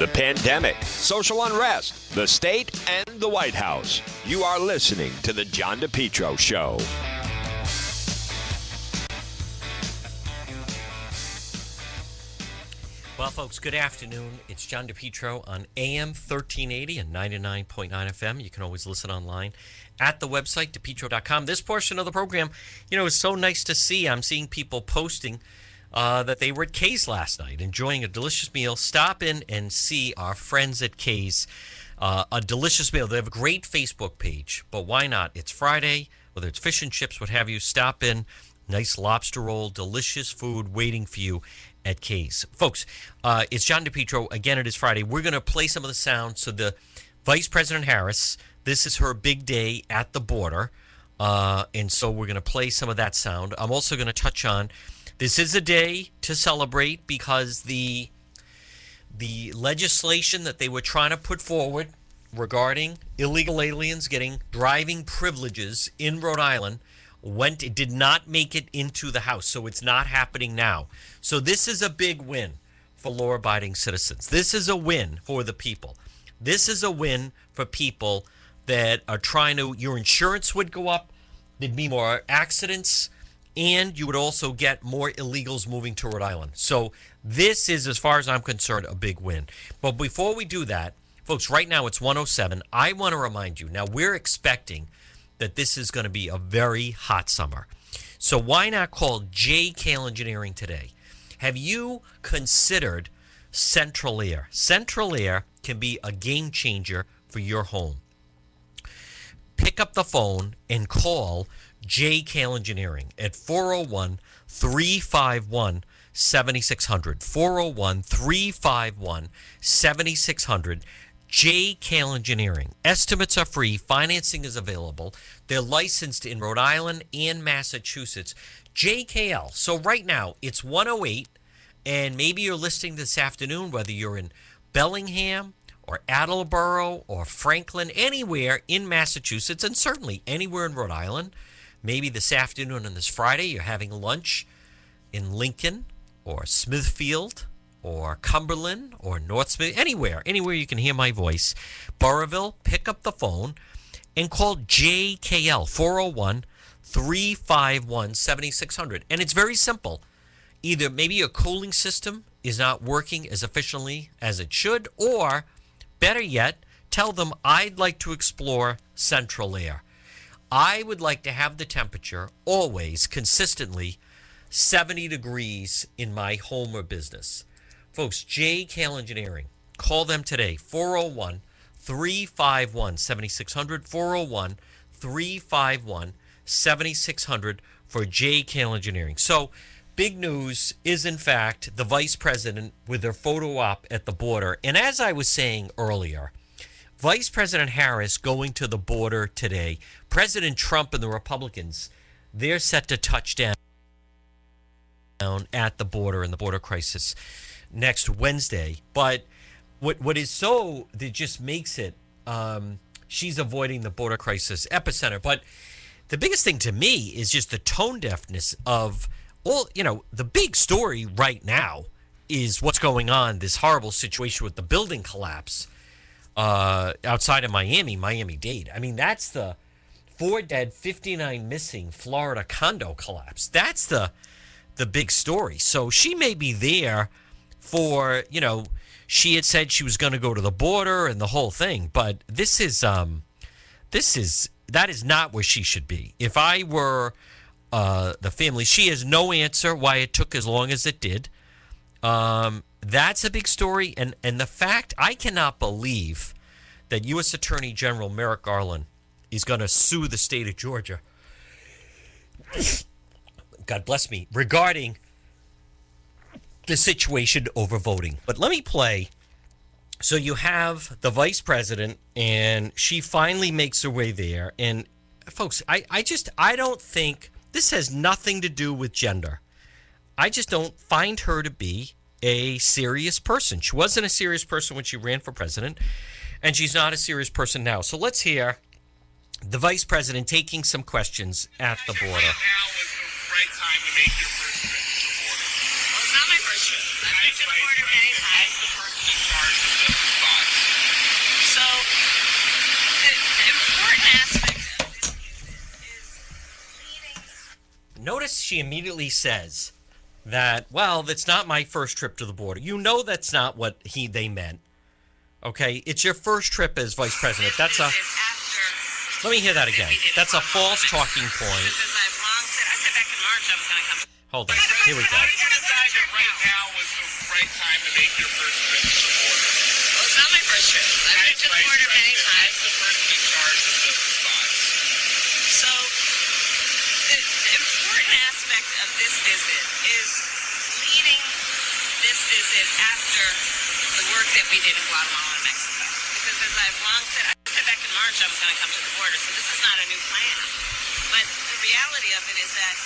the pandemic, social unrest, the state, and the White House. You are listening to The John DePetro Show. Well, folks, good afternoon. It's John DePetro on AM 1380 and 99.9 FM. You can always listen online at the website, depetro.com. This portion of the program, you know, is so nice to see. I'm seeing people posting uh, that they were at Kay's last night, enjoying a delicious meal. Stop in and see our friends at Kay's. Uh, a delicious meal. They have a great Facebook page, but why not? It's Friday, whether it's fish and chips, what have you. Stop in. Nice lobster roll, delicious food waiting for you at Kay's. Folks, uh, it's John DePetro. Again, it is Friday. We're going to play some of the sound. So, the Vice President Harris, this is her big day at the border. Uh, and so, we're going to play some of that sound. I'm also going to touch on this is a day to celebrate because the the legislation that they were trying to put forward regarding illegal aliens getting driving privileges in Rhode Island went it did not make it into the house so it's not happening now. So this is a big win for law abiding citizens. This is a win for the people. This is a win for people that are trying to your insurance would go up there'd be more accidents and you would also get more illegals moving to Rhode Island. So this is, as far as I'm concerned, a big win. But before we do that, folks, right now it's 107. I want to remind you now we're expecting that this is going to be a very hot summer. So why not call JKL Engineering today? Have you considered Central Air? Central Air can be a game changer for your home. Pick up the phone and call JKL Engineering at 401 351 7600. 401 351 7600. J. Engineering. Estimates are free, financing is available. They're licensed in Rhode Island and Massachusetts. JKL. So right now it's 108, and maybe you're listening this afternoon, whether you're in Bellingham or Attleboro or Franklin, anywhere in Massachusetts, and certainly anywhere in Rhode Island. Maybe this afternoon and this Friday you're having lunch in Lincoln or Smithfield or Cumberland or North Smith, anywhere, anywhere you can hear my voice. Burrillville, pick up the phone and call JKL 401 351 7600. And it's very simple. Either maybe your cooling system is not working as efficiently as it should, or better yet, tell them I'd like to explore central air. I would like to have the temperature always consistently 70 degrees in my home or business. Folks, JKL Engineering, call them today 401 351 7600. 401 351 7600 for JKL Engineering. So, big news is in fact the vice president with their photo op at the border. And as I was saying earlier, Vice President Harris going to the border today. President Trump and the Republicans, they're set to touch down at the border in the border crisis next Wednesday. But what what is so that just makes it um, she's avoiding the border crisis epicenter. But the biggest thing to me is just the tone deafness of all. You know, the big story right now is what's going on. This horrible situation with the building collapse uh, outside of Miami, Miami Dade. I mean, that's the four dead, 59 missing Florida condo collapse. That's the the big story. So she may be there for, you know, she had said she was going to go to the border and the whole thing, but this is um this is that is not where she should be. If I were uh, the family, she has no answer why it took as long as it did. Um, that's a big story, and and the fact I cannot believe that U.S. Attorney General Merrick Garland is going to sue the state of Georgia. God bless me regarding the situation over voting. But let me play. So you have the vice president, and she finally makes her way there. And folks, I, I just I don't think this has nothing to do with gender. I just don't find her to be a serious person. She wasn't a serious person when she ran for president, and she's not a serious person now. So let's hear the vice president taking some questions at the border. Notice she immediately says, that, well, that's not my first trip to the border. You know that's not what he they meant. Okay? It's your first trip as vice president. That's a Let me hear that again. That's a false talking point. Hold on. Here we go. The the border? Well, it's not my first trip. I've been to the border many times. That's the person in charge of the. So, the, the important aspect of this visit this visit after the work that we did in Guatemala and Mexico. Because as I've long said, I said back in March I was going to come to the border, so this is not a new plan. But the reality of it is that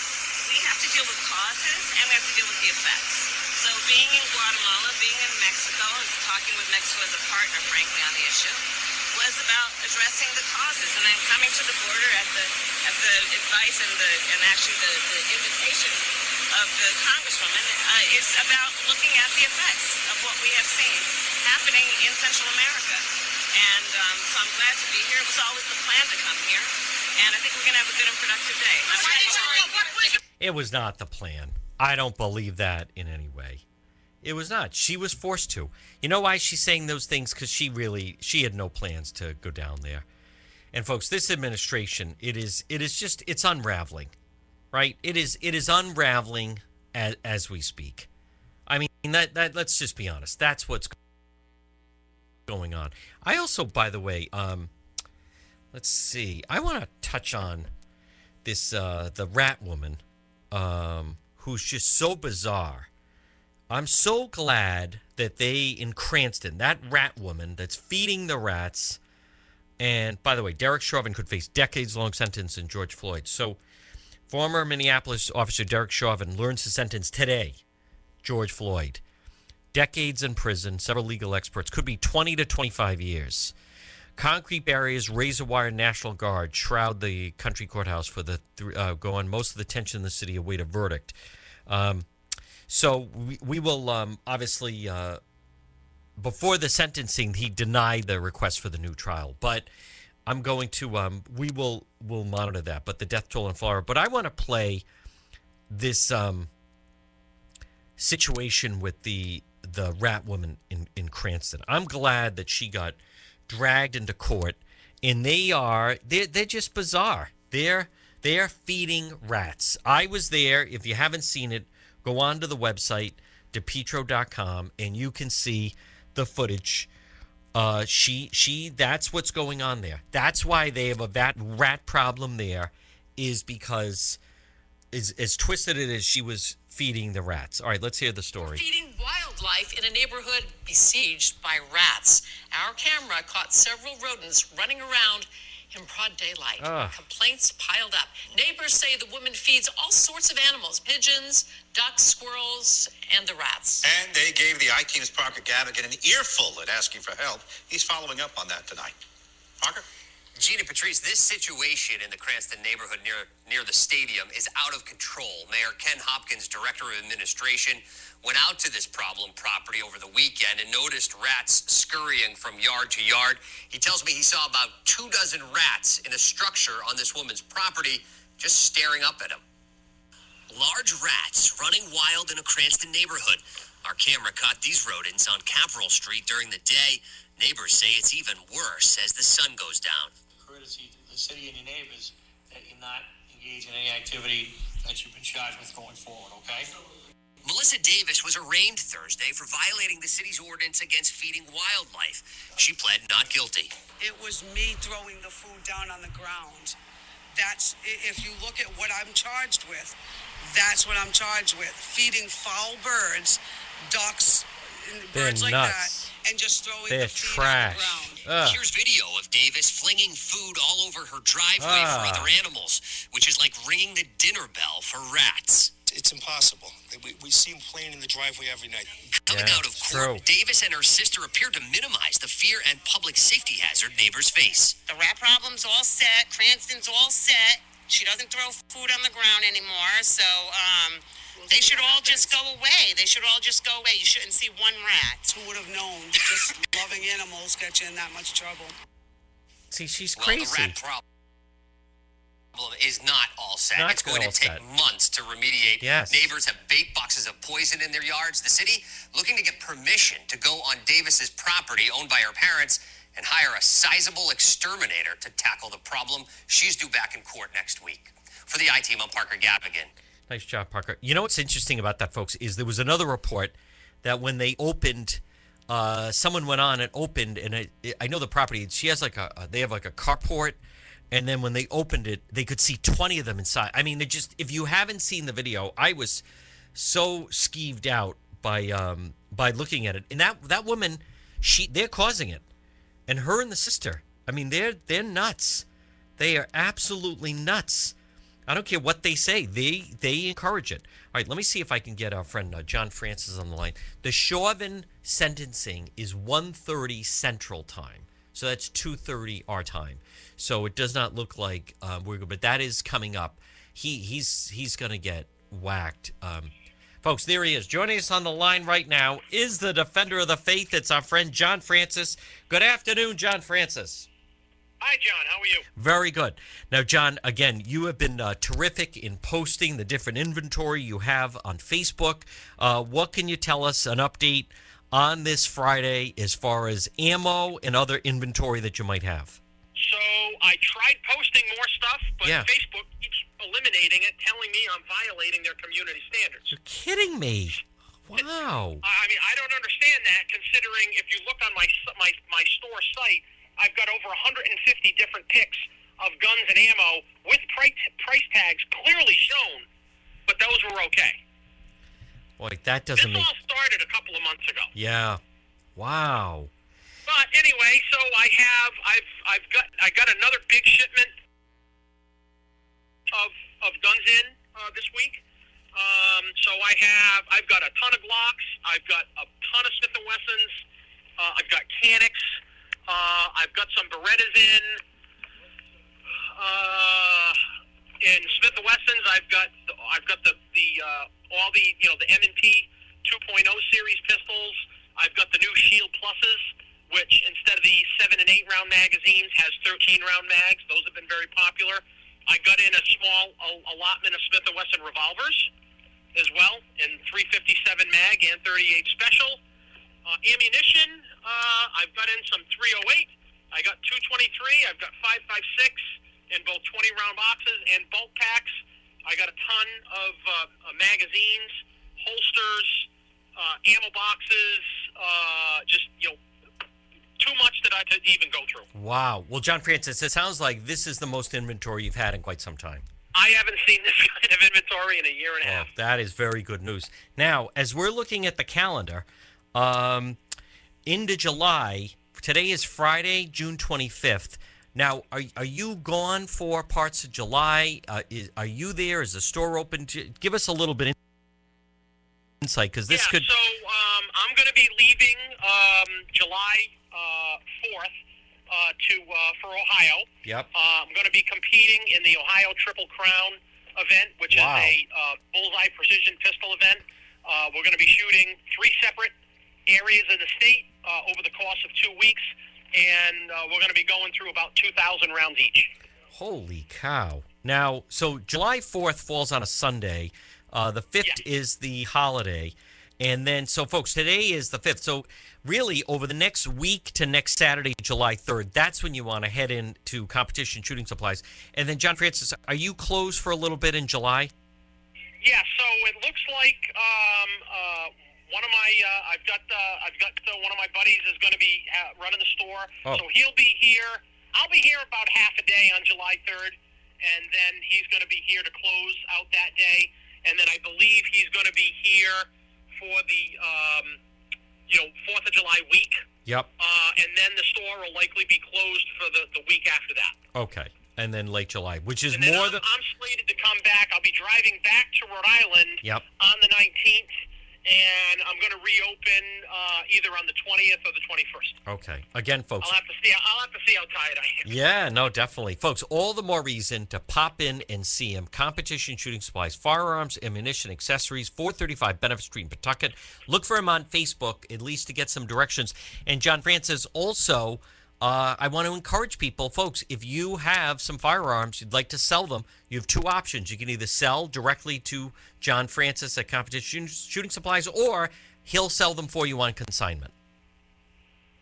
we have to deal with causes and we have to deal with the effects. So being in Guatemala, being in Mexico, and talking with Mexico as a partner, frankly, on the issue, was about addressing the causes. And then coming to the border at the at the advice and the and actually the, the invitation of the congresswoman uh, is about looking at the effects of what we have seen happening in Central America. And um, so I'm glad to be here. It was always the plan to come here. And I think we're going to have a good and productive day. It was not the plan. I don't believe that in any way. It was not. She was forced to. You know why she's saying those things? Because she really she had no plans to go down there. And folks, this administration, it is it is just it's unraveling, right? It is it is unraveling as, as we speak. I mean that that let's just be honest. That's what's going on. I also, by the way, um, let's see. I want to touch on this uh, the rat woman um, who's just so bizarre. I'm so glad that they in Cranston, that rat woman that's feeding the rats. And by the way, Derek Chauvin could face decades long sentence in George Floyd. So, former Minneapolis officer Derek Chauvin learns his sentence today. George Floyd, decades in prison. Several legal experts could be 20 to 25 years. Concrete barriers, razor wire, National Guard shroud the country courthouse for the th- uh, go on most of the tension in the city await a verdict. Um, so we, we will um, obviously uh, before the sentencing he denied the request for the new trial, but I'm going to um, we will will monitor that. But the death toll in Florida. But I want to play this um, situation with the the rat woman in, in Cranston. I'm glad that she got dragged into court, and they are they're they're just bizarre. They're they're feeding rats. I was there. If you haven't seen it, go on to the website depetro.com and you can see the footage. Uh, she she that's what's going on there. That's why they have a vat, rat problem there, is because is as twisted it as she was feeding the rats. All right, let's hear the story. feeding wildlife in a neighborhood besieged by rats. Our camera caught several rodents running around in broad daylight. Complaints piled up. Neighbors say the woman feeds all sorts of animals pigeons, ducks, squirrels, and the rats. And they gave the I-Team's Parker Gavigan an earful at asking for help. He's following up on that tonight. Parker? Gina Patrice, this situation in the Cranston neighborhood near near the stadium is out of control. Mayor Ken Hopkins, director of administration, went out to this problem property over the weekend and noticed rats scurrying from yard to yard. He tells me he saw about two dozen rats in a structure on this woman's property just staring up at him. Large rats running wild in a Cranston neighborhood. Our camera caught these rodents on Capitol Street during the day. Neighbors say it's even worse as the sun goes down. courtesy to the city and your neighbors that you not engage in any activity that you've been charged with going forward, okay? Melissa Davis was arraigned Thursday for violating the city's ordinance against feeding wildlife. She pled not guilty. it was me throwing the food down on the ground. That's if you look at what I'm charged with, that's what I'm charged with: feeding foul birds, ducks, and They're birds like nuts. that, and just throwing They're the feed trash. on the ground. Ugh. Here's video of Davis flinging food all over her driveway Ah. for other animals, which is like ringing the dinner bell for rats. It's impossible. We, we see him playing in the driveway every night. Coming Yeah, out of court, true. Davis and her sister appear to minimize the fear and public safety hazard neighbors face. The rat problem's all set. Cranston's all set. She doesn't throw food on the ground anymore. So um, they should all just go away. They should all just go away. You shouldn't see one rat. Who would have known? Just loving animals get you in that much trouble. See, she's Well, crazy. the rat problem is not all set. Not it's going to take set. months to remediate. Yes. Neighbors have bait boxes of poison in their yards. The city looking to get permission to go on Davis's property owned by her parents and hire a sizable exterminator to tackle the problem. She's due back in court next week. For the I team, I'm Parker Gavigan. Nice job, Parker. You know what's interesting about that, folks, is there was another report that when they opened, uh, someone went on and opened, and I, I know the property. She has like a, they have like a carport, and then when they opened it, they could see twenty of them inside. I mean, they just if you haven't seen the video, I was so skeeved out by um by looking at it, and that that woman, she they're causing it, and her and the sister. I mean, they're they're nuts. They are absolutely nuts. I don't care what they say. They they encourage it. All right, let me see if I can get our friend uh, John Francis on the line. The Chauvin sentencing is 1.30 Central Time, so that's 2.30 our time. So it does not look like um, we're good, but that is coming up. He he's he's gonna get whacked. Um, folks, there he is. Joining us on the line right now is the defender of the faith. It's our friend John Francis. Good afternoon, John Francis. Hi, John. How are you? Very good. Now, John, again, you have been uh, terrific in posting the different inventory you have on Facebook. Uh, what can you tell us, an update on this Friday as far as ammo and other inventory that you might have? So I tried posting more stuff, but Yeah. Facebook keeps eliminating it, telling me I'm violating their community standards. You're kidding me. Wow. I I mean, I don't understand that. Considering if you look on my my my store site, I've got over 150 different picks of guns and ammo with price price tags clearly shown, but those were okay. Boy, that doesn't make. all started a couple of months ago. Yeah. Wow. But anyway, so I have I've I've got I got another big shipment of of guns in uh, this week. Um, so I have I've got a ton of Glocks. I've got a ton of Smith and Wessons. Uh, I've got Caniks. Uh, I've got some Berettas in. Uh, in Smith and Wessons, I've got the, I've got the the uh, all the you know the M and P 2.0 series pistols. I've got the new Shield Pluses, which instead of the seven and eight round magazines has 13 round mags. Those have been very popular. I got in a small allotment of Smith and Wesson revolvers as well, in 357 mag and 38 special. Uh, ammunition, uh, I've got in some 308. I got 223. I've got 556 in both 20 round boxes and bulk packs. I got a ton of uh, uh, magazines, holsters, uh, ammo boxes. Uh, just you know, too much that I to even go through. Wow. Well, John Francis, it sounds like this is the most inventory you've had in quite some time. I haven't seen this kind of inventory in a year and a half. Oh, that is very good news. Now, as we're looking at the calendar, um, into July, today is Friday, June 25th. Now, are, are you gone for parts of July? Uh, is, are you there? Is the store open? To, give us a little bit of insight because this yeah, could. So um, I'm going to be leaving July uh, 4th uh, to uh, for Ohio. Yep. Uh, I'm going to be competing in the Ohio Triple Crown event, which Wow. is a uh, bullseye precision pistol event. Uh, we're going to be shooting three separate areas of the state uh, over the course of two weeks, and uh, we're going to be going through about 2,000 rounds each. Holy cow. Now, so July 4th falls on a Sunday. Uh, the 5th is the holiday. And then, so folks, today is the 5th. So, really, over the next week to next Saturday, July 3rd, that's when you want to head into competition shooting supplies. And then, John Francis, are you closed for a little bit in July? Yeah, so it looks like um, uh, one of my uh, I've got uh, I've got uh, one of my buddies is going to be uh, running the store, Oh. so he'll be here. I'll be here about half a day on July third, and then he's going to be here to close out that day, and then I believe he's going to be here for the um, you know Fourth of July week, Yep. uh, and then the store will likely be closed for the, the week after that. Okay. And then late July, which is more I'm, than. I'm slated to come back. I'll be driving back to Rhode Island Yep. on the 19th, and I'm going to reopen uh, either on the 20th or the 21st. Okay. Again, folks. I'll have to see. I'll have to see how tired I am. Yeah, no, definitely. Folks, all the more reason to pop in and see him. Competition Shooting Supplies, firearms, ammunition, accessories, 435 Benefit Street in Pawtucket. Look for him on Facebook, at least to get some directions. And John Francis also uh, I want to encourage people, folks, if you have some firearms, you'd like to sell them, you have two options. You can either sell directly to John Francis at Competition Shooting Supplies, or he'll sell them for you on consignment.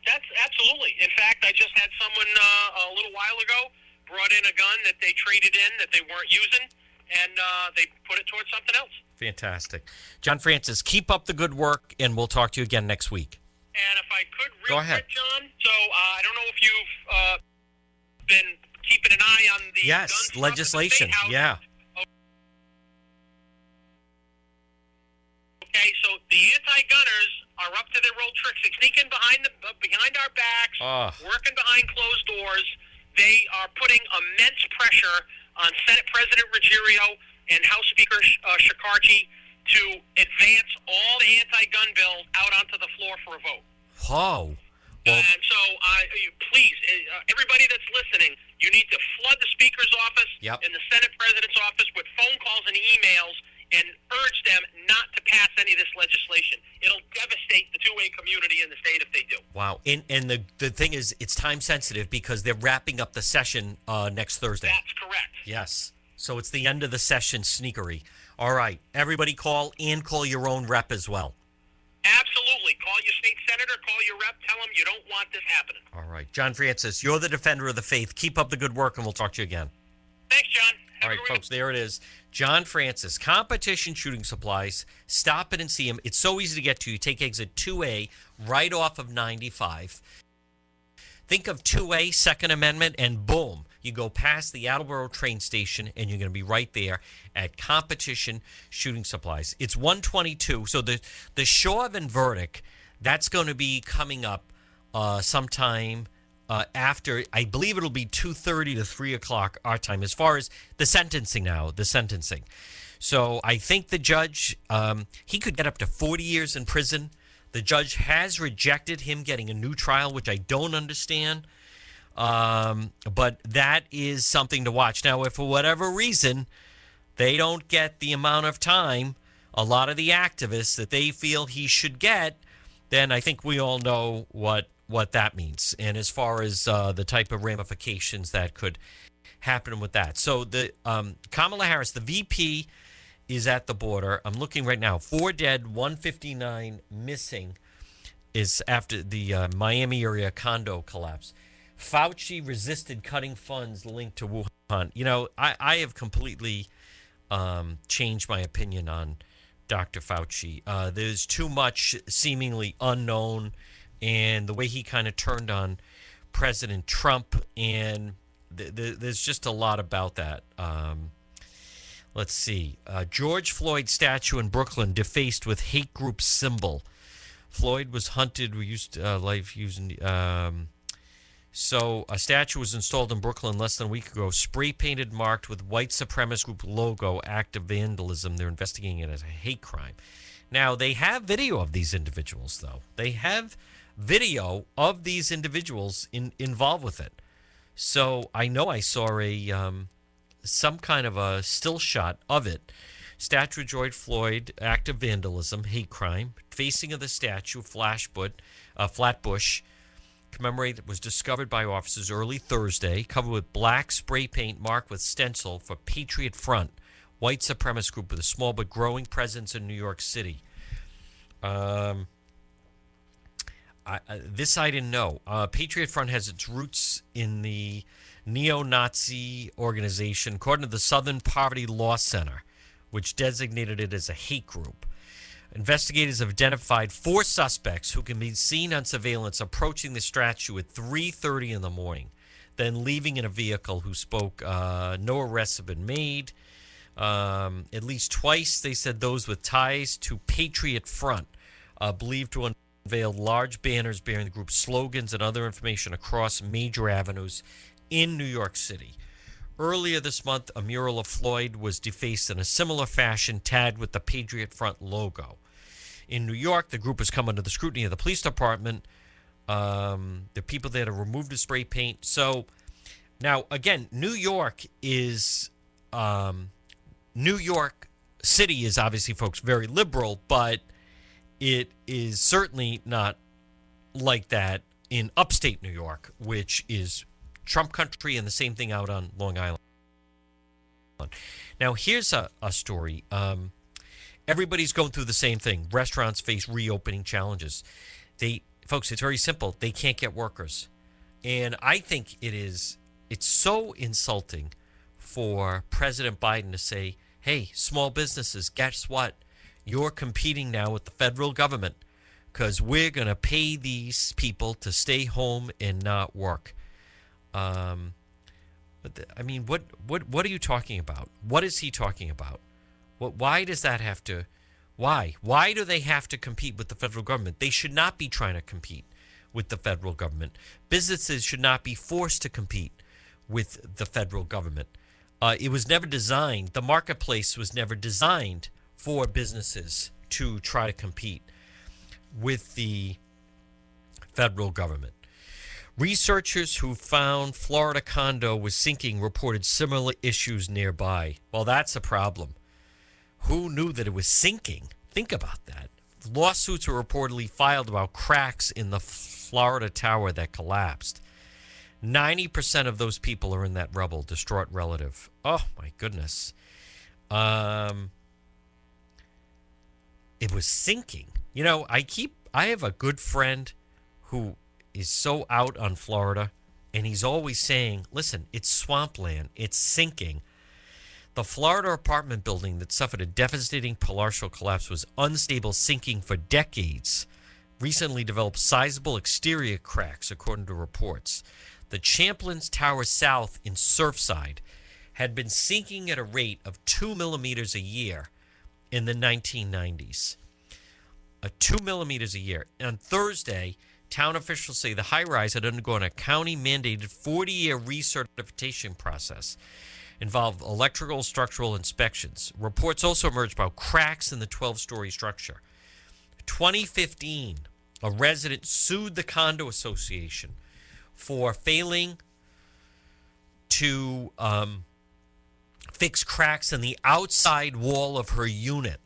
That's absolutely. In fact, I just had someone uh, a little while ago brought in a gun that they traded in that they weren't using, and uh, they put it towards something else. Fantastic. John Francis, keep up the good work, and we'll talk to you again next week. And if I could, real Go ahead. quick, John. So uh, I don't know if you've uh, been keeping an eye on the Yes, at the legislation. Yeah. Okay, so the anti-gunners are up to their old tricks. They sneak in behind the uh, behind our backs, working behind closed doors. They are putting immense pressure on Senate President Ruggerio and House Speaker uh, Shekarchi to advance all the anti-gun bills out onto the floor for a vote. Oh. Well, and so, uh, please, uh, everybody that's listening, you need to flood the Speaker's office Yep. and the Senate President's office with phone calls and emails and urge them not to pass any of this legislation. It'll devastate the 2A community in the state if they do. wow. And, and the, the thing is, it's time sensitive because they're wrapping up the session uh, next Thursday. That's correct. Yes. So it's the end of the session sneakery. All right. Everybody call and call your own rep as well. Absolutely. Call your state senator, call your rep, tell them you don't want this happening. All right. John Francis, you're the defender of the faith. Keep up the good work, and we'll talk to you again. Thanks, John. All right, folks, there it is. John Francis, Competition Shooting Supplies. Stop it and see him. It's so easy to get to. You take exit 2A right off of 95. Think of 2A, Second Amendment, and boom, you go past the Attleboro train station and you're going to be right there at Competition Shooting Supplies. It's 122. So the, the Chauvin verdict, that's going to be coming up uh, sometime uh, after I believe it'll be two thirty to three o'clock our time. As far as the sentencing now, the sentencing. So I think the judge um, he could get up to forty years in prison. The judge has rejected him getting a new trial, which I don't understand. Um, but that is something to watch. Now, if for whatever reason they don't get the amount of time, a lot of the activists that they feel he should get, then I think we all know what what that means, and as far as uh, the type of ramifications that could happen with that. So the um, Kamala Harris, the VP, is at the border. I'm looking right now. Four dead, 159 missing. Is after the uh, Miami area condo collapse. Fauci resisted cutting funds linked to Wuhan. You know, I, I have completely um, changed my opinion on Dr. Fauci. Uh, there's too much seemingly unknown, and the way he kind of turned on President Trump, and th- th- there's just a lot about that. Um, let's see. Uh, George Floyd statue in Brooklyn defaced with hate group symbol. Floyd was hunted. We used uh, life using. Um, so a statue was installed in Brooklyn less than a week ago, spray painted, marked with white supremacist group logo, act of vandalism. They're investigating it as a hate crime. Now they have video of these individuals, though. They have video of these individuals in, involved with it. So I know I saw a um, some kind of a still shot of it. Statue George Floyd, act of vandalism, hate crime. Facing of the statue, Flashfoot, uh, Flatbush, commemorate was discovered by officers early Thursday, covered with black spray paint marked with stencil for Patriot Front, white supremacist group with a small but growing presence in New York City. Um, I, I, this I didn't know. Uh, Patriot Front has its roots in the neo-Nazi organization, according to the Southern Poverty Law Center, which designated it as a hate group. Investigators have identified four suspects who can be seen on surveillance approaching the statue at 3:30 in the morning, then leaving in a vehicle. Who spoke? Uh, no arrests have been made. Um, at least twice, they said those with ties to Patriot Front, uh, believed to unveil large banners bearing the group's slogans and other information across major avenues in New York City. Earlier this month, a mural of Floyd was defaced in a similar fashion, tagged with the Patriot Front logo. In New York, the group has come under the scrutiny of the police department. Um, the people there to remove the spray paint. So now, again, New York is um, New York City is obviously, folks, very liberal, but it is certainly not like that in upstate New York, which is Trump country, and the same thing out on Long Island. Now, here's a, a story. Um, everybody's going through the same thing. Restaurants face reopening challenges. They, folks, it's very simple. They can't get workers, and I think it is. It's so insulting for President Biden to say, "Hey, small businesses, guess what? You're competing now with the federal government." because we're going to pay these people to stay home and not work. Um, but the, I mean, what what what are you talking about? What is he talking about? What? Why does that have to? Why? Why do they have to compete with the federal government? They should not be trying to compete with the federal government. Businesses should not be forced to compete with the federal government. Uh, it was never designed. The marketplace was never designed for businesses to try to compete with the federal government. Researchers who found Florida condo was sinking reported similar issues nearby. Well, that's a problem. Who knew that it was sinking? Think about that. Lawsuits were reportedly filed about cracks in the Florida tower that collapsed. 90% of those people are in that rubble, distraught relative. Oh, my goodness. Um, it was sinking. You know, I keep, I have a good friend who is so out on Florida, and he's always saying, listen, it's swampland, it's sinking. The Florida apartment building that suffered a devastating partial collapse was unstable, sinking for decades. Recently developed sizable exterior cracks, according to reports. The Champlain Towers South in Surfside had been sinking at a rate of two millimeters a year in the 1990s uh, two millimeters a year. On Thursday, town officials say the high rise had undergone a county mandated 40 year recertification process involved electrical structural inspections. Reports also emerged about cracks in the 12 story structure. 2015, a resident sued the condo association for failing to um, fix cracks in the outside wall of her unit.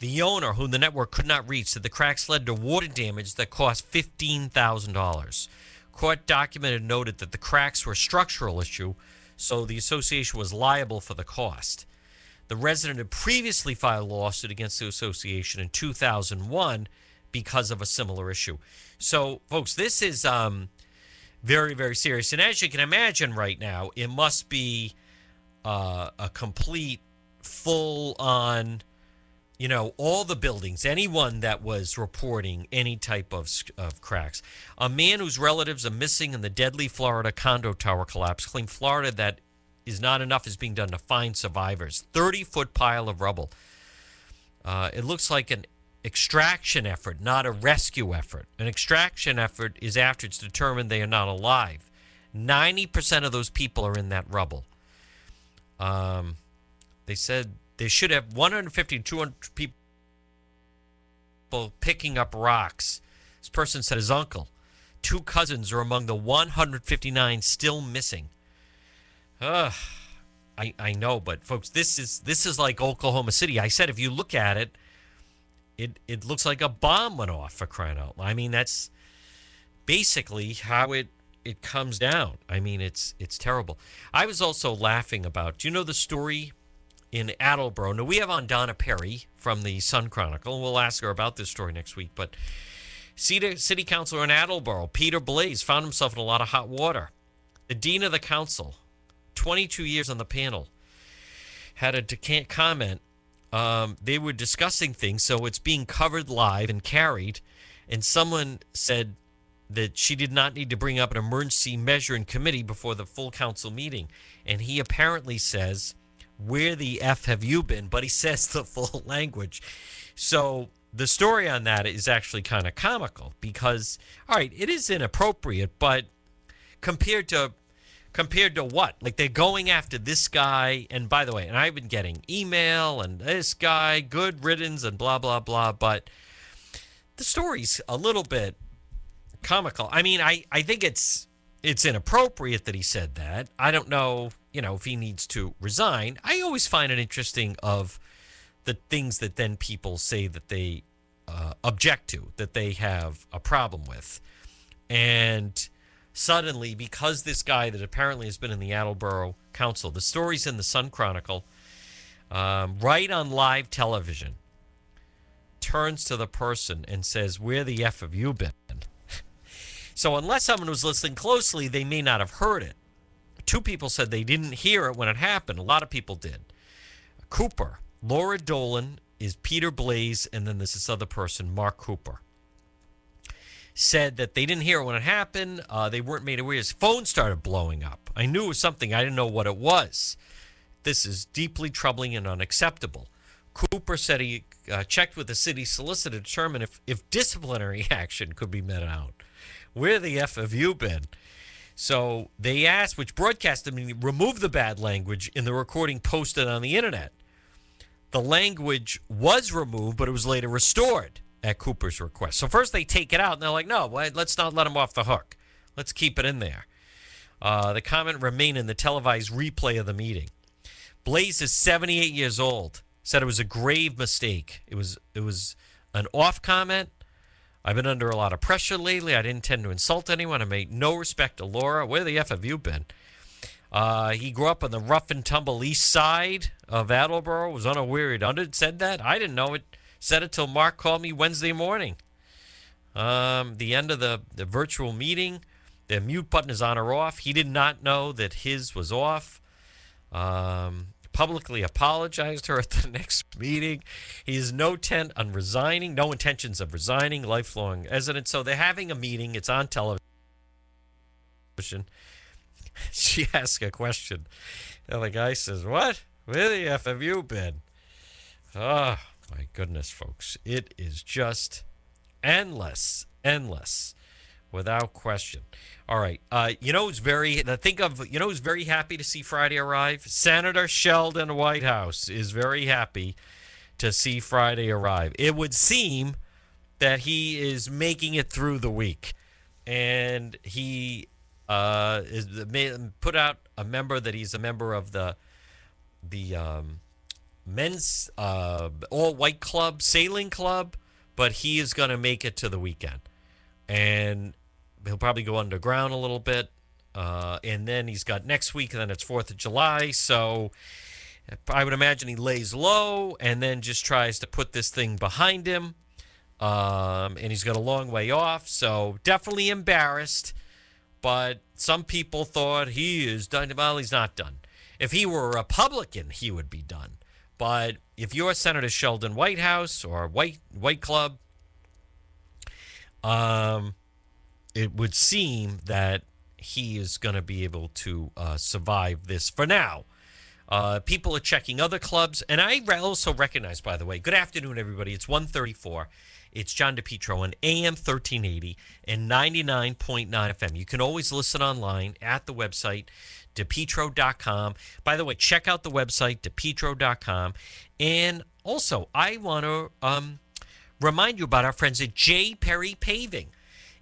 The owner, whom the network could not reach, said the cracks led to water damage that cost $15,000. Court documented noted that the cracks were a structural issue, so the association was liable for the cost. The resident had previously filed a lawsuit against the association in 2001 because of a similar issue. So, folks, this is um, very, very serious. And as you can imagine right now, it must be uh, a complete, full on you know, all the buildings, anyone that was reporting any type of, of cracks. A man whose relatives are missing in the deadly Florida condo tower collapse claimed Florida that is not enough is being done to find survivors. 30 foot pile of rubble. Uh, it looks like an extraction effort, not a rescue effort. An extraction effort is after it's determined they are not alive. 90% of those people are in that rubble. Um, they said they should have 150 200 people picking up rocks. This person said his uncle, two cousins are among the 159 still missing. Ugh. I, I know, but folks, this is this is like Oklahoma City. I said if you look at it, it it looks like a bomb went off for crying out. I mean, that's basically how it it comes down. I mean, it's it's terrible. I was also laughing about. Do you know the story in Attleboro. Now, we have on Donna Perry from the Sun Chronicle, we'll ask her about this story next week. But City, City Councilor in Attleboro, Peter Blais, found himself in a lot of hot water. The Dean of the Council, 22 years on the panel, had a comment. Um, they were discussing things, so it's being covered live and carried. And someone said that she did not need to bring up an emergency measure in committee before the full council meeting. And he apparently says where the F have you been? But he says the full language. So the story on that is actually kind of comical because, all right, it is inappropriate, but compared to compared to what? Like they're going after this guy, and by the way, and I've been getting email and this guy, good riddance, and blah blah blah. But the story's a little bit comical. I mean, I I think it's it's inappropriate that he said that. I don't know you know, if he needs to resign. I always find it interesting of the things that then people say that they uh, object to, that they have a problem with. And suddenly, because this guy that apparently has been in the Attleboro Council, the story's in the Sun Chronicle, um, right on live television, turns to the person and says, Where the F have you been? so, unless someone was listening closely, they may not have heard it. Two people said they didn't hear it when it happened. A lot of people did. Cooper, Laura Dolan is Peter Blais, and then there's this other person, Mark Cooper. Said that they didn't hear it when it happened. Uh, they weren't made aware. His phone started blowing up. I knew it was something. I didn't know what it was. This is deeply troubling and unacceptable. Cooper said he uh, checked with the city solicitor to determine if, if disciplinary action could be met out. Where the F have you been? So they asked which broadcast to remove the bad language in the recording posted on the internet. The language was removed, but it was later restored at Cooper's request. So first they take it out, and they're like, no, let's not let him off the hook. Let's keep it in there. Uh, the comment remained in the televised replay of the meeting. Blais is 78 years old. Said it was a grave mistake. It was it was an off comment. I've been under a lot of pressure lately. I didn't intend to insult anyone. I made no respect to Laura. Where the f have you been? Uh, he grew up on the rough and tumble east side of Attleboro. Was unaware he'd under said that. I didn't know it. Said it till Mark called me Wednesday morning. Um, the end of the, the virtual meeting, the mute button is on or off. He did not know that his was off. Um, publicly apologized to her at the next meeting. He has no intent on resigning, no intentions of resigning, lifelong resident. So they're having a meeting. It's on television. she asks a question. And the guy says, What? Where the F have you been? Oh, my goodness, folks. It is just endless, endless, without question. All right. Uh, you know who's very, think of, you know who's very happy to see Friday arrive? Senator Sheldon Whitehouse is very happy to see Friday arrive. It would seem that he is making it through the week. And he uh, is put out a member that he's a member of the the um, men's uh, all white club sailing club, but he is going to make it to the weekend, and he'll probably go underground a little bit, uh, and then he's got next week, and then it's Fourth of July, so. I would imagine he lays low and then just tries to put this thing behind him. Um, and he's got a long way off, so definitely embarrassed but some people thought he is done. Well, he's not done. If he were a Republican, he would be done. But if you're Senator Sheldon Whitehouse or White White Club, um, it would seem that he is going to be able to uh, survive this for now. Uh, people are checking other clubs, and I also recognize, by the way. Good afternoon, everybody. It's 134. It's John DePetro on AM 1380 and 99.9 FM. You can always listen online at the website, depetro.com. By the way, check out the website, depetro.com. And also, I want to um, remind you about our friends at J. Perry Paving.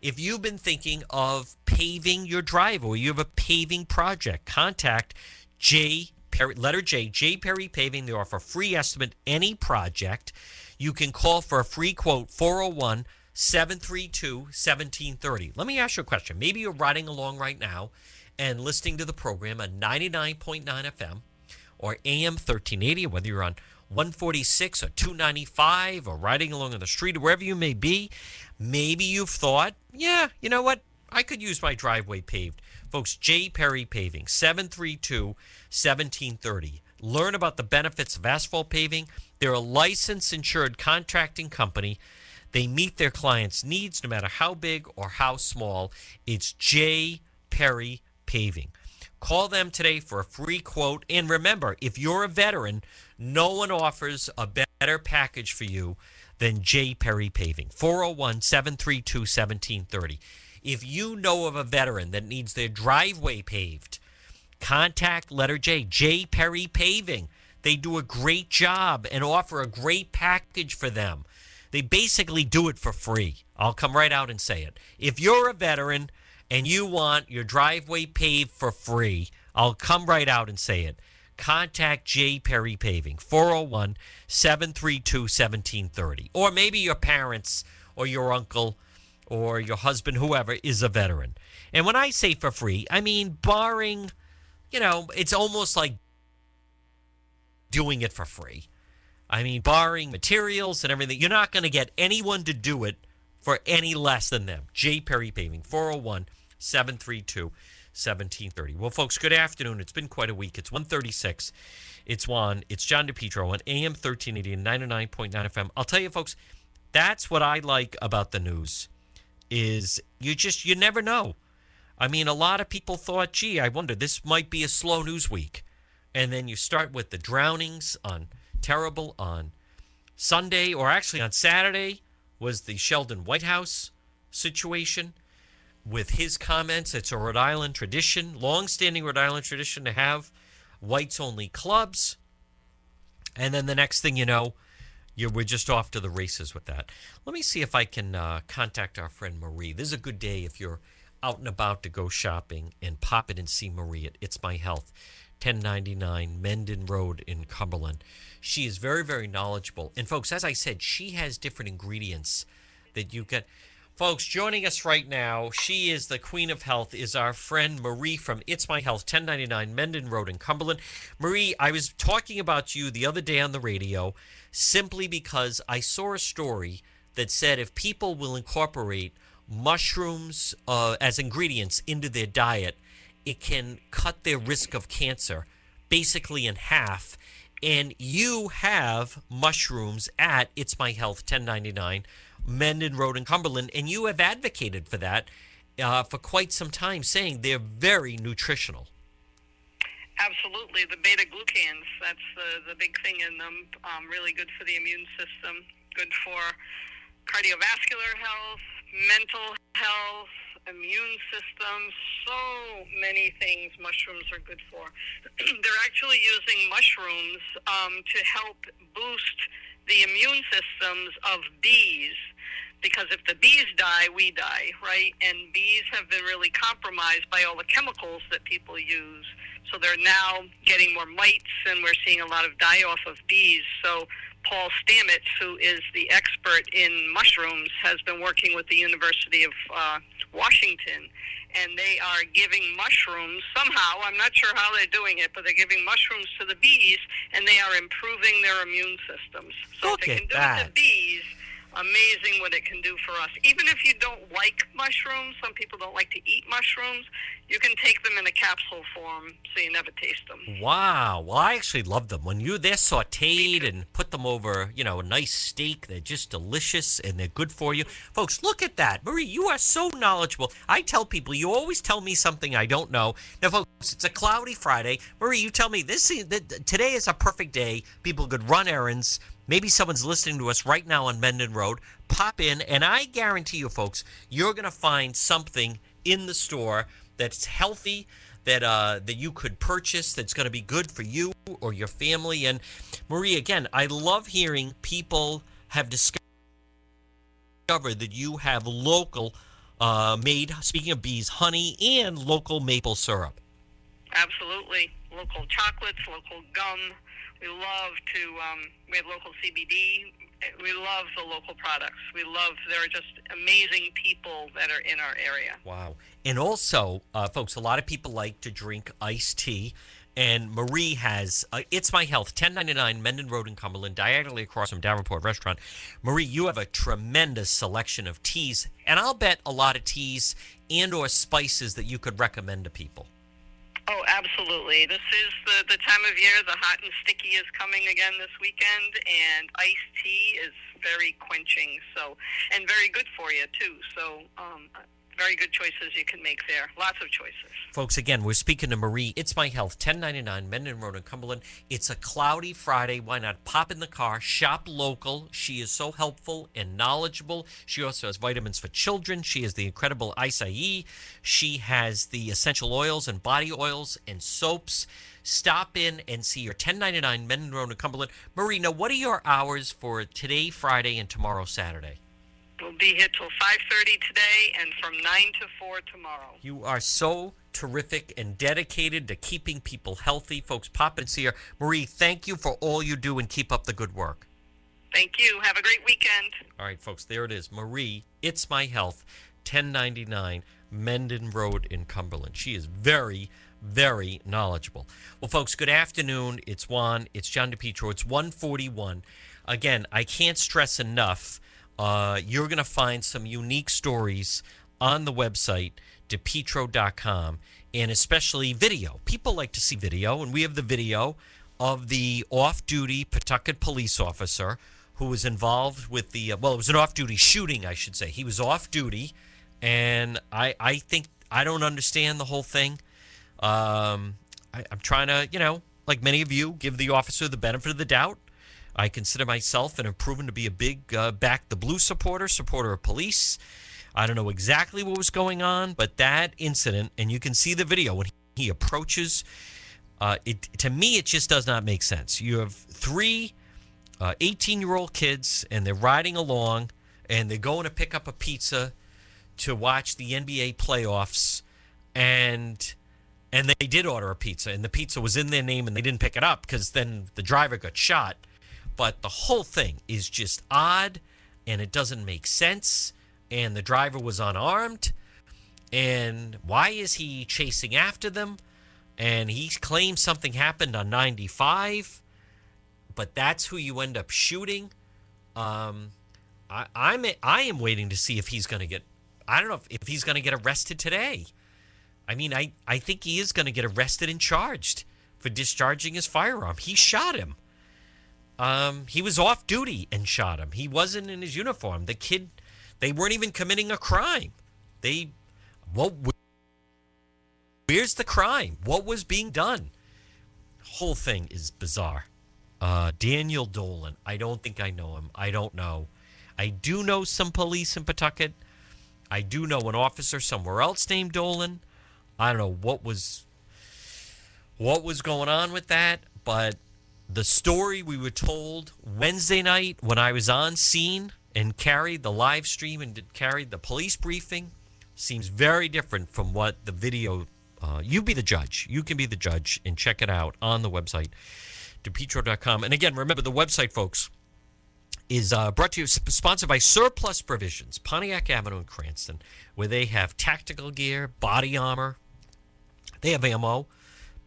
If you've been thinking of paving your driveway, you have a paving project, contact J. Perry, letter J, J. Perry Paving. They offer free estimate any project you can call for a free quote 401 732 1730. Let me ask you a question. Maybe you're riding along right now and listening to the program on 99.9 FM or AM 1380, whether you're on 146 or 295 or riding along on the street or wherever you may be. Maybe you've thought, yeah, you know what? I could use my driveway paved. Folks, J. Perry Paving, 732 1730. Learn about the benefits of asphalt paving they're a licensed insured contracting company. They meet their clients' needs no matter how big or how small. It's J. Perry Paving. Call them today for a free quote. And remember, if you're a veteran, no one offers a better package for you than J. Perry Paving. 401 732 1730. If you know of a veteran that needs their driveway paved, contact letter J, J. Perry Paving. They do a great job and offer a great package for them. They basically do it for free. I'll come right out and say it. If you're a veteran and you want your driveway paved for free, I'll come right out and say it. Contact J. Perry Paving, 401 732 1730. Or maybe your parents or your uncle or your husband, whoever, is a veteran. And when I say for free, I mean barring, you know, it's almost like doing it for free. I mean, barring materials and everything, you're not going to get anyone to do it for any less than them. J. Perry Paving, 401 732 1730. Well, folks, good afternoon. It's been quite a week. It's 136. It's Juan. It's John DePetro on AM 1380 and 99.9 FM. I'll tell you, folks, that's what I like about the news is you just, you never know. I mean, a lot of people thought, gee, I wonder, this might be a slow news week. And then you start with the drownings on terrible on Sunday, or actually on Saturday, was the Sheldon Whitehouse situation with his comments. It's a Rhode Island tradition, long-standing Rhode Island tradition to have whites-only clubs. And then the next thing you know, you're, we're just off to the races with that. Let me see if I can uh, contact our friend Marie. This is a good day if you're out and about to go shopping and pop in and see Marie at It's My Health, 1099 Mendon Road in Cumberland. She is very, very knowledgeable. And folks, as I said, she has different ingredients that you get. Folks, joining us right now, she is the queen of health, is our friend Marie from It's My Health, 1099 Mendon Road in Cumberland. Marie, I was talking about you the other day on the radio simply because I saw a story that said if people will incorporate mushrooms uh, as ingredients into their diet, it can cut their risk of cancer basically in half. And you have mushrooms at It's My Health 1099 Mendon Road in Cumberland, and you have advocated for that uh, for quite some time, saying they're very nutritional. Absolutely, the beta glucans, that's the, the big thing in them. Um, really good for the immune system, good for cardiovascular health, mental health, immune system, so many things mushrooms are good for. They're actually using mushrooms um, to help boost the immune systems of bees because if the bees die, we die, right? And bees have been really compromised by all the chemicals that people use. So they're now getting more mites, and we're seeing a lot of die off of bees. So Paul Stamets, who is the expert in mushrooms, has been working with the University of uh, Washington, and they are giving mushrooms somehow. I'm not sure how they're doing it, but they're giving mushrooms to the bees, and they are improving their immune systems. So Look if they can do that. it to bees, amazing what it can do for us. Even if you don't like mushrooms, some people don't like to eat mushrooms, you can take them in a capsule form so you never taste them. Wow. Well, I actually love them. When you they're sautéed and put them over, you know, a nice steak, they're just delicious and they're good for you. Folks, look at that. Marie, you are so knowledgeable. I tell people you always tell me something I don't know. Now, folks, it's a cloudy Friday. Marie, you tell me this today is a perfect day. People could run errands. Maybe someone's listening to us right now on Mendon Road. Pop in, and I guarantee you, folks, you're going to find something in the store that's healthy, that uh, that you could purchase, that's going to be good for you or your family. And Marie, again, I love hearing people have discovered that you have local uh, made. Speaking of bees, honey and local maple syrup. Absolutely. Local chocolates, local gum. We love to, um, we have local CBD. We love the local products. We love, there are just amazing people that are in our area. Wow. And also, uh, folks, a lot of people like to drink iced tea. And Marie has uh, It's My Health, 1099 Mendon Road in Cumberland, diagonally across from Davenport Restaurant. Marie, you have a tremendous selection of teas, and I'll bet a lot of teas and or spices that you could recommend to people. Oh, absolutely. This is the, the time of year. The hot and sticky is coming again this weekend, and iced tea is very quenching, so and very good for you too. So, um, very good choices you can make there. Lots of choices. Folks, again, we're speaking to Marie. It's My Health, 1099 Mendon Road in Cumberland. It's a cloudy Friday. Why not pop in the car, shop local? She is so helpful and knowledgeable. She also has vitamins for children. She has the incredible acai. She has the essential oils and body oils and soaps. Stop in and see her, 1099 Mendon Road in Cumberland. Marie, now what are your hours for today, Friday, and tomorrow, Saturday? We'll be here till 5:30 today, and from 9 to 4 tomorrow. You are so terrific and dedicated to keeping people healthy. Folks, pop and see her. Marie, thank you for all you do and keep up the good work. Thank you. Have a great weekend. All right, folks, there it is. Marie, It's My Health, 1099 Mendon Road in Cumberland. She is very, very knowledgeable. Well, folks, good afternoon. It's Juan. It's John DePetro. It's 141. Again, I can't stress enough. Uh, you're going to find some unique stories on the website, depetro.com, and especially video. People like to see video, and we have the video of the off duty Pawtucket police officer who was involved with the, uh, well, it was an off duty shooting, I should say. He was off duty, and I, I think, I don't understand the whole thing. Um, I, I'm trying to, you know, like many of you, give the officer the benefit of the doubt. I consider myself and have proven to be a big uh, back the blue supporter, supporter of police. I don't know exactly what was going on, but that incident, and you can see the video when he approaches. Uh, it to me, it just does not make sense. You have three 18 uh, year old kids, and they're riding along, and they're going to pick up a pizza to watch the NBA playoffs, and and they did order a pizza, and the pizza was in their name, and they didn't pick it up because then the driver got shot. But the whole thing is just odd, and it doesn't make sense and the driver was unarmed. And why is he chasing after them? And he claims something happened on 95, but that's who you end up shooting. Um, I, I'm I am waiting to see if he's going to get. I don't know if, if he's going to get arrested today. I mean, I, I think he is going to get arrested and charged for discharging his firearm. He shot him. Um, he was off duty and shot him. He wasn't in his uniform. The kid they weren't even committing a crime. They, what? Where's the crime? What was being done? Whole thing is bizarre. Uh, Daniel Dolan. I don't think I know him. I don't know. I do know some police in Pawtucket. I do know an officer somewhere else named Dolan. I don't know what was what was going on with that, but the story we were told Wednesday night when I was on scene and carried the live stream and carried the police briefing seems very different from what the video. Uh, you be the judge. You can be the judge and check it out on the website, depetro.com. And again, remember the website, folks, is uh, brought to you, sponsored by Surplus Provisions, Pontiac Avenue in Cranston, where they have tactical gear, body armor, they have ammo,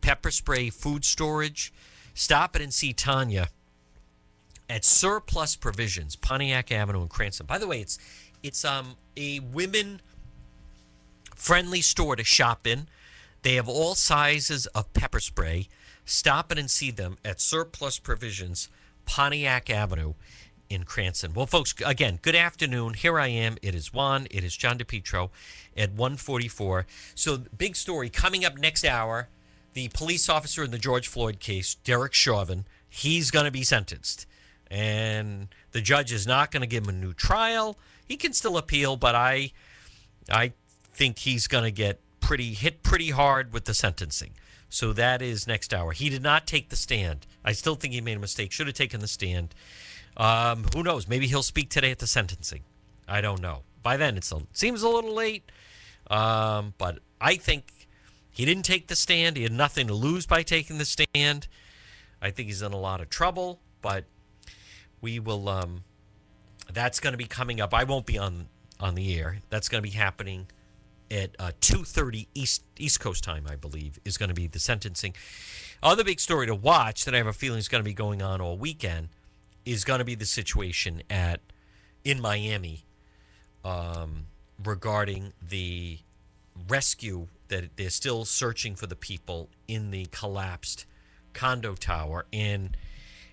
pepper spray, food storage. Stop it and see Tanya at Surplus Provisions, Pontiac Avenue in Cranston. By the way, it's it's um a women friendly store to shop in. They have all sizes of pepper spray. Stop in and see them at Surplus Provisions, Pontiac Avenue in Cranston. Well, folks, again, good afternoon. Here I am. It is Juan. It is John DePetro at 144. So, big story coming up next hour. The police officer in the George Floyd case, Derek Chauvin, he's going to be sentenced and the judge is not going to give him a new trial. He can still appeal, but I, I think he's going to get pretty hit pretty hard with the sentencing. So that is next hour. He did not take the stand. I still think he made a mistake. Should have taken the stand. Um, who knows? Maybe he'll speak today at the sentencing. I don't know. By then, it seems a little late. Um, but I think he didn't take the stand. He had nothing to lose by taking the stand. I think he's in a lot of trouble. But we will um, that's going to be coming up i won't be on on the air that's going to be happening at uh, 2.30 east east coast time i believe is going to be the sentencing other big story to watch that i have a feeling is going to be going on all weekend is going to be the situation at in miami um, regarding the rescue that they're still searching for the people in the collapsed condo tower and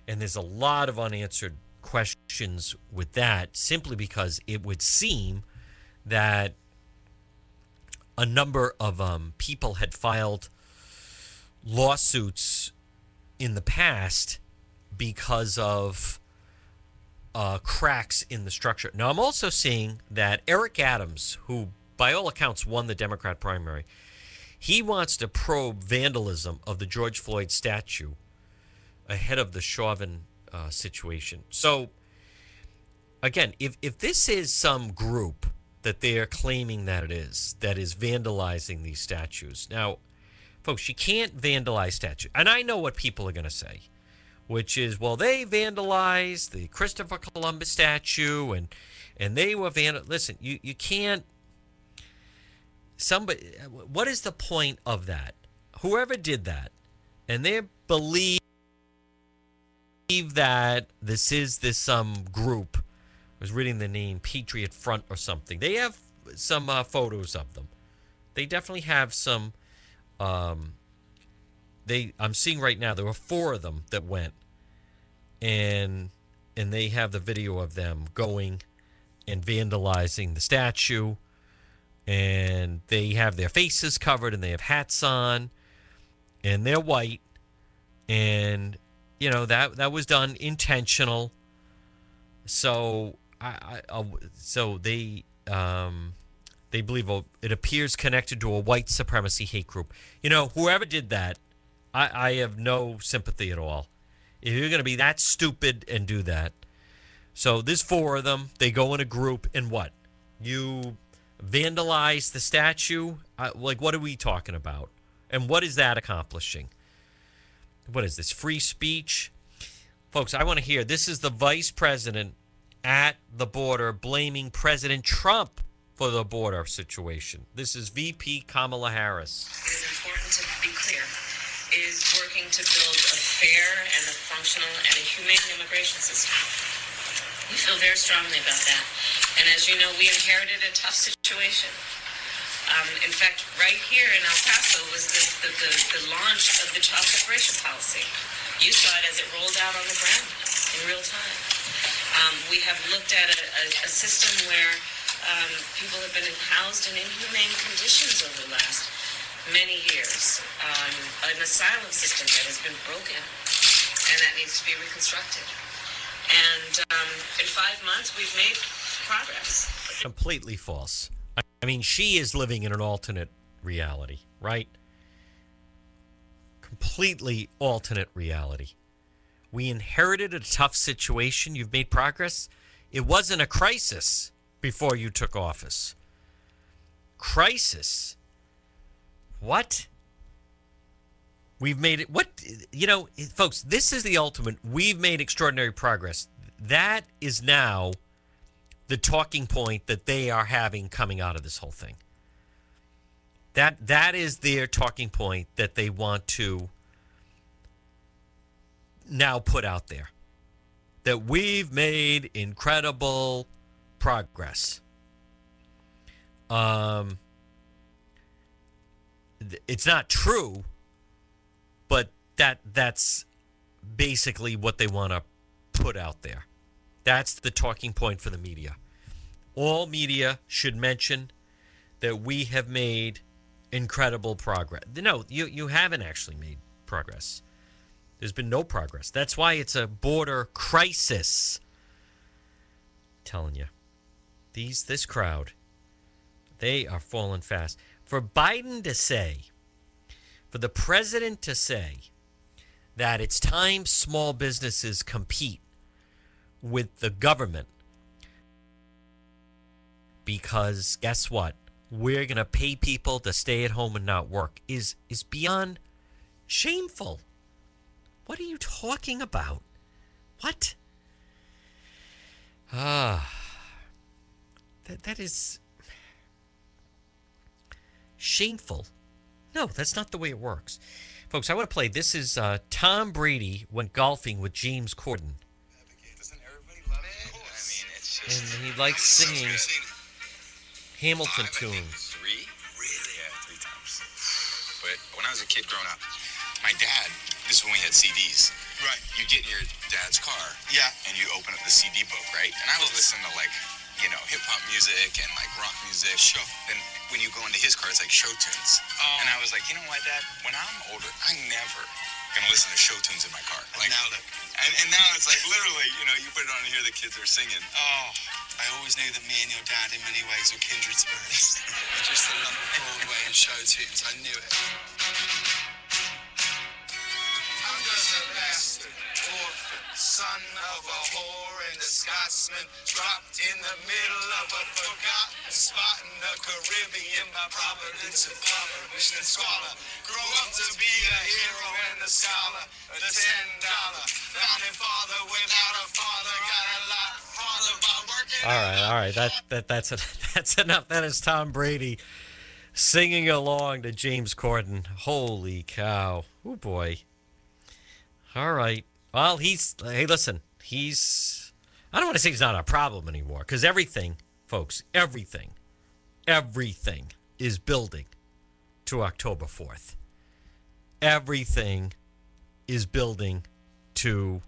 and there's a lot of unanswered questions with that simply because it would seem that a number of um, people had filed lawsuits in the past because of uh, cracks in the structure. Now, I'm also seeing that Eric Adams, who by all accounts won the Democrat primary, he wants to probe vandalism of the George Floyd statue ahead of the Chauvin uh, situation. So, again, if, if this is some group that they are claiming that it is, that is vandalizing these statues. Now, folks, you can't vandalize statues. And I know what people are going to say. which is well they vandalized the Christopher Columbus statue and and they were vandal. Listen, you you can't. Somebody, what is the point of that? Whoever did that, and they believe that this is this some group. I was reading the name Patriot Front or something. They have some uh, photos of them. They definitely have some. Um, they I'm seeing right now there were four of them that went, and and they have the video of them going and vandalizing the statue, and they have their faces covered and they have hats on, and they're white, and you know that that was done intentional. So I, I so they um, they believe it appears connected to a white supremacy hate group. You know, whoever did that, I, I have no sympathy at all. If you're going to be that stupid and do that, so there's four of them. They go in a group, and what? You vandalize the statue. Uh, like, what are we talking about? And what is that accomplishing? What is this? Free speech? Folks, I want to hear. This is the vice president at the border blaming President Trump for the border situation. This is VP Kamala Harris. It is important to be clear. Is working to build a fair and a functional and a humane immigration system. We feel very strongly about that. And as you know, we inherited a tough situation. Um, in fact, right here in El Paso was the, the, the, the launch of the child separation policy. You saw it as it rolled out on the ground in real time. Um, we have looked at a, a, a system where um, people have been housed in inhumane conditions over the last many years. Um, an asylum system that has been broken and that needs to be reconstructed. And um, in five months, we've made progress. Completely false. I mean, she is living in an alternate reality, right? Completely alternate reality. We inherited a tough situation. You've made progress. It wasn't a crisis before you took office. Crisis? What? We've made it. What? You know, folks, this is the ultimate. We've made extraordinary progress. That is now the talking point that they are having coming out of this whole thing. That that is their talking point that they want to now put out there. That we've made incredible progress. Um, it's not true, but that that's basically what they want to put out there. That's the talking point for the media. All media should mention that we have made incredible progress. No, you you haven't actually made progress. There's been no progress. That's why it's a border crisis. I'm telling you. These this crowd, they are falling fast. For Biden to say, for the president to say that it's time small businesses compete with the government because guess what? We're going to pay people to stay at home and not work is is beyond shameful. What are you talking about? What? Ah. That, that is shameful. No, that's not the way it works. Folks, I want to play. This is uh, Tom Brady went golfing with James Corden. And he likes singing Hamilton tunes. Three? Really? Yeah, three times. But when I was a kid growing up, my dad, this is when we had CDs. Right. You get in your dad's car. Yeah. And you open up the CD book, right? And I was listening to like you know, hip hop music and like rock music. Sure. Then when you go into his car, it's like show tunes. Oh. And I oh. was like, you know what, Dad? When I'm older, I'm never gonna listen to show tunes in my car. Like and now look. And, and now it's like literally, you know, you put it on and hear the kids are singing. Oh, I always knew that me and your dad, in many ways, were kindred spirits. Just the love of Broadway and show tunes. I knew it. I'm just a bastard orphan, Son of a whore and a Scotsman, dropped in the middle of a forgotten spot in the Caribbean by providence and impoverished and squalor. Grow up to be a hero and a scholar, the ten dollar founding father without a father, got a lot farther by working. All right, all right. That that that's that's enough. That is Tom Brady singing along to James Corden. Holy cow! Oh boy. All right. Well, he's hey, listen. He's I don't want to say it's not a problem anymore because everything, folks, everything, everything is building to October fourth. Everything is building to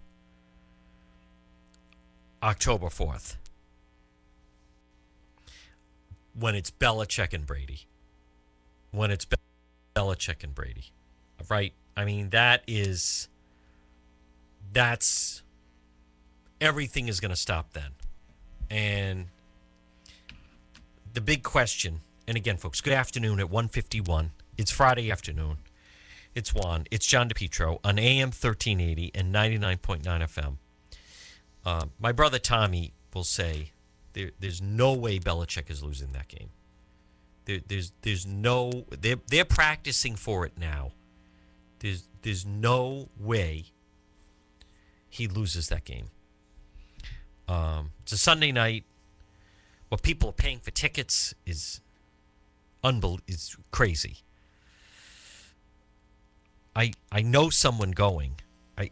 October fourth when it's Belichick and Brady. When it's Be- Belichick and Brady, right? I mean, that is that's everything is going to stop then. And the big question, and again, folks, good afternoon at 151. It's Friday afternoon. It's Juan. It's John DePetro on AM 1380 and 99.9 FM. Uh, my brother Tommy will say there, there's no way Belichick is losing that game. There, there's there's no they're they're practicing for it now. There's there's no way he loses that game. Um, it's a Sunday night. What people are paying for tickets is unbel- is crazy. I I know someone going. I,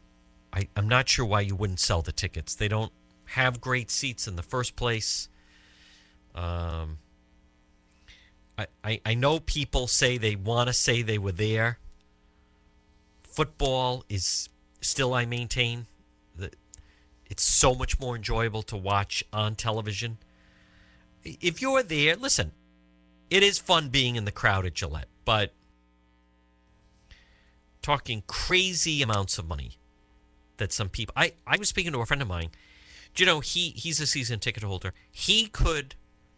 I I'm not sure why you wouldn't sell the tickets. They don't have great seats in the first place. Um, I, I, I know people say they want to say they were there. Football is still, I maintain, it's so much more enjoyable to watch on television. If you're there, listen, it is fun being in the crowd at Gillette, but talking crazy amounts of money that some people. I, I was speaking to a friend of mine. Do you know he he's a season ticket holder. He could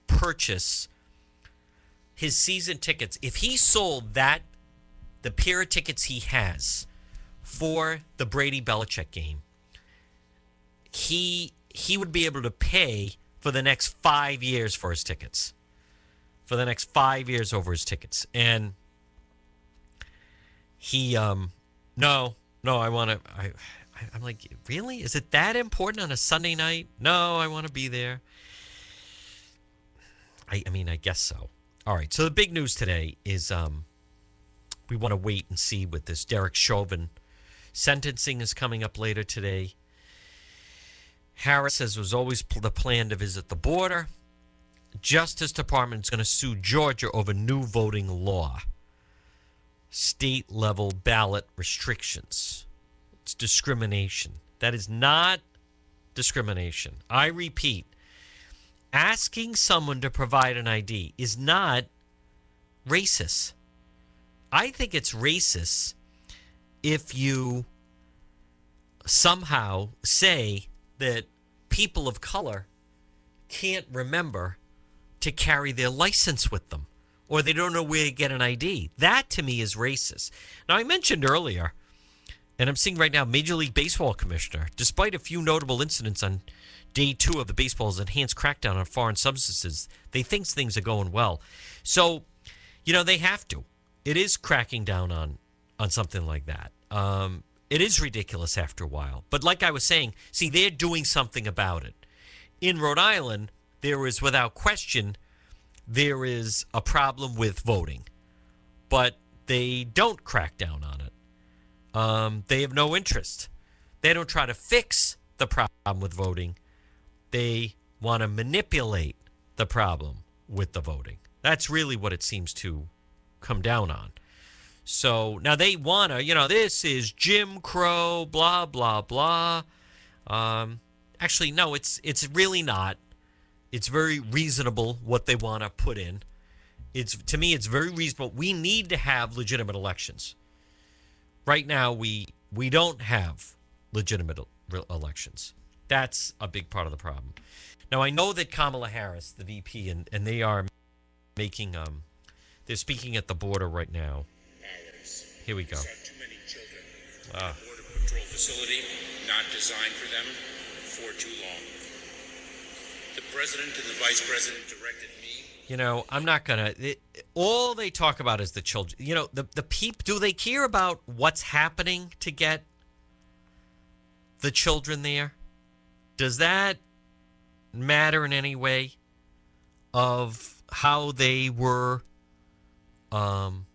purchase his season tickets if he sold that the pair of tickets he has for the Brady Belichick game. He he would be able to pay for the next five years for his tickets. For the next five years over his tickets. And he um no, no, I wanna I I'm like, really? Is it that important on a Sunday night? No, I want to be there. I, I mean, I guess so. All right. So the big news today is um, we want to wait and see with this Derek Chauvin sentencing is coming up later today. Harris says it was always the plan to visit the border. Justice Department is going to sue Georgia over new voting law, state level ballot restrictions. It's discrimination. That is not discrimination. I repeat, asking someone to provide an ID is not racist. I think it's racist if you somehow say that people of color can't remember to carry their license with them or they don't know where to get an ID. That to me is racist. Now, I mentioned earlier and I'm seeing right now Major League Baseball commissioner, despite a few notable incidents on day two of the baseball's enhanced crackdown on foreign substances, they think things are going well. So, you know, they have to. It is cracking down on on something like that. Um, it is ridiculous after a while. But like I was saying, see, they're doing something about it. In Rhode Island, there is without question there is a problem with voting, but they don't crack down on it. Um, they have no interest. They don't try to fix the problem with voting. They want to manipulate the problem with the voting. That's really what it seems to come down on. So now they want to, you know, this is Jim Crow, blah blah blah. Um, actually, no, it's it's really not. It's very reasonable what they want to put in. It's to me, it's very reasonable. We need to have legitimate elections right now we we don't have legitimate elections. That's a big part of the problem. Now I know that Kamala Harris, the VP, and, and they are making um they're speaking at the border right now. Here we go. Uh, control facility not designed for them for too long. The president and the vice president directed me You know, I'm not gonna. It, all they talk about is the children. You know, the the peep. Do they care about what's happening to get the children there? Does that matter in any way of how they were um,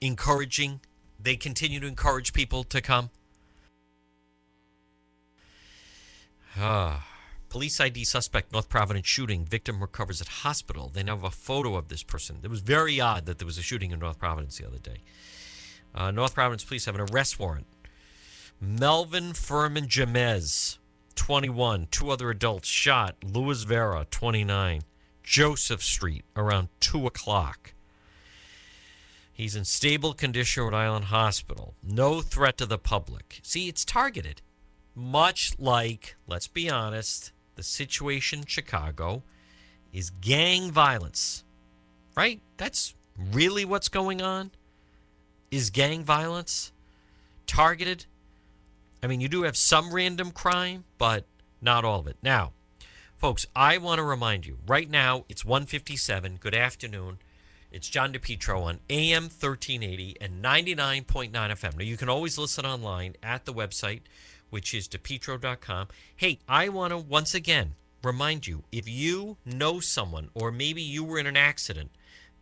encouraging? They continue to encourage people to come. Ah. Police ID suspect, North Providence shooting. Victim recovers at hospital. They now have a photo of this person. It was very odd that there was a shooting in North Providence the other day. Uh, North Providence police have an arrest warrant. Melvin Furman Jamez, 21. Two other adults shot. Louis Vera, 29. Joseph Street, around 2 o'clock. He's in stable condition Rhode Island Hospital. No threat to the public. See, it's targeted. Much like, let's be honest, the situation in Chicago is gang violence. Right? That's really what's going on? Is gang violence targeted? I mean, you do have some random crime, but not all of it. Now, folks, I want to remind you right now it's 157. Good afternoon. It's John DePetro on AM 1380 and 99.9 FM. Now, you can always listen online at the website, which is depetro.com. Hey, I want to once again remind you if you know someone or maybe you were in an accident,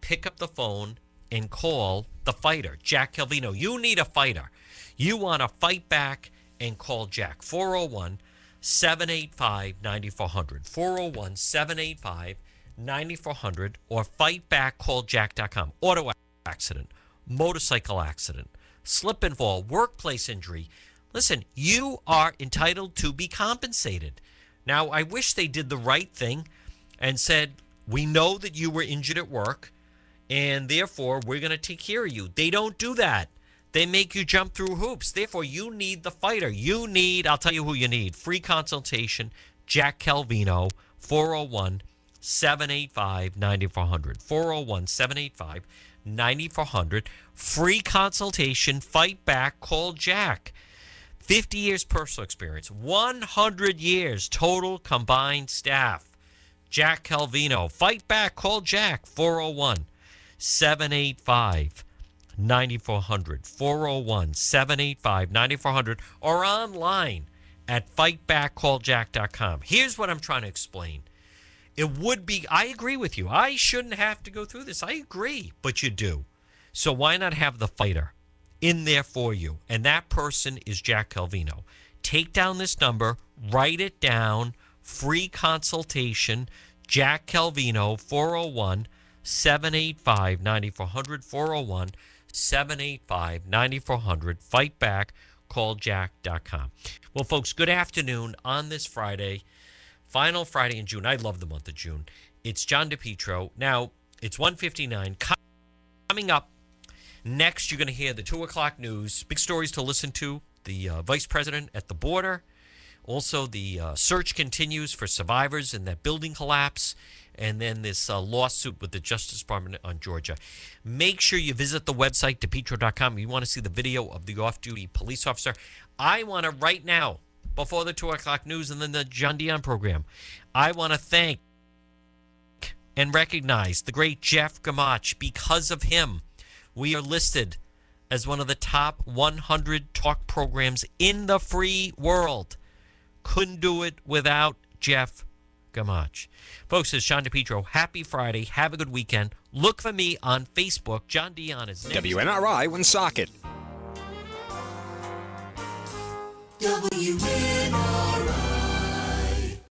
pick up the phone and call the fighter, Jack Calvino. You need a fighter. You want to fight back and call Jack. 401 785 9400. 401 785 9400 or fightbackcalljack.com. Auto accident, motorcycle accident, slip and fall, workplace injury. Listen, you are entitled to be compensated. Now, I wish they did the right thing and said, We know that you were injured at work, and therefore we're going to take care of you. They don't do that. They make you jump through hoops. Therefore, you need the fighter. You need, I'll tell you who you need free consultation, Jack Calvino, 401 785 9400. 401 785 9400. Free consultation, fight back, call Jack. 50 years personal experience, 100 years total combined staff. Jack Calvino, fight back, call Jack, 401 785 9400. 401 785 9400 or online at fightbackcalljack.com. Here's what I'm trying to explain. It would be, I agree with you. I shouldn't have to go through this. I agree, but you do. So why not have the fighter in there for you? And that person is Jack Calvino. Take down this number, write it down, free consultation, Jack Calvino, 401 785 9400, 401 785 9400. Fight back, calljack.com. Well, folks, good afternoon on this Friday, final Friday in June. I love the month of June. It's John DePetro. Now, it's 159. Coming up next, you're going to hear the 2 o'clock news. Big stories to listen to. The uh, vice president at the border. Also, the uh, search continues for survivors in that building collapse. And then this uh, lawsuit with the Justice Department on Georgia. Make sure you visit the website, depetro.com. You want to see the video of the off duty police officer. I want to, right now, before the 2 o'clock news and then the John Dion program, I want to thank and recognize the great Jeff Gamach. Because of him, we are listed as one of the top 100 talk programs in the free world. Couldn't do it without Jeff Gamach. Folks, it's John DePetro. Happy Friday. Have a good weekend. Look for me on Facebook. John Dion is next. WNRI Woonsocket. WNRI.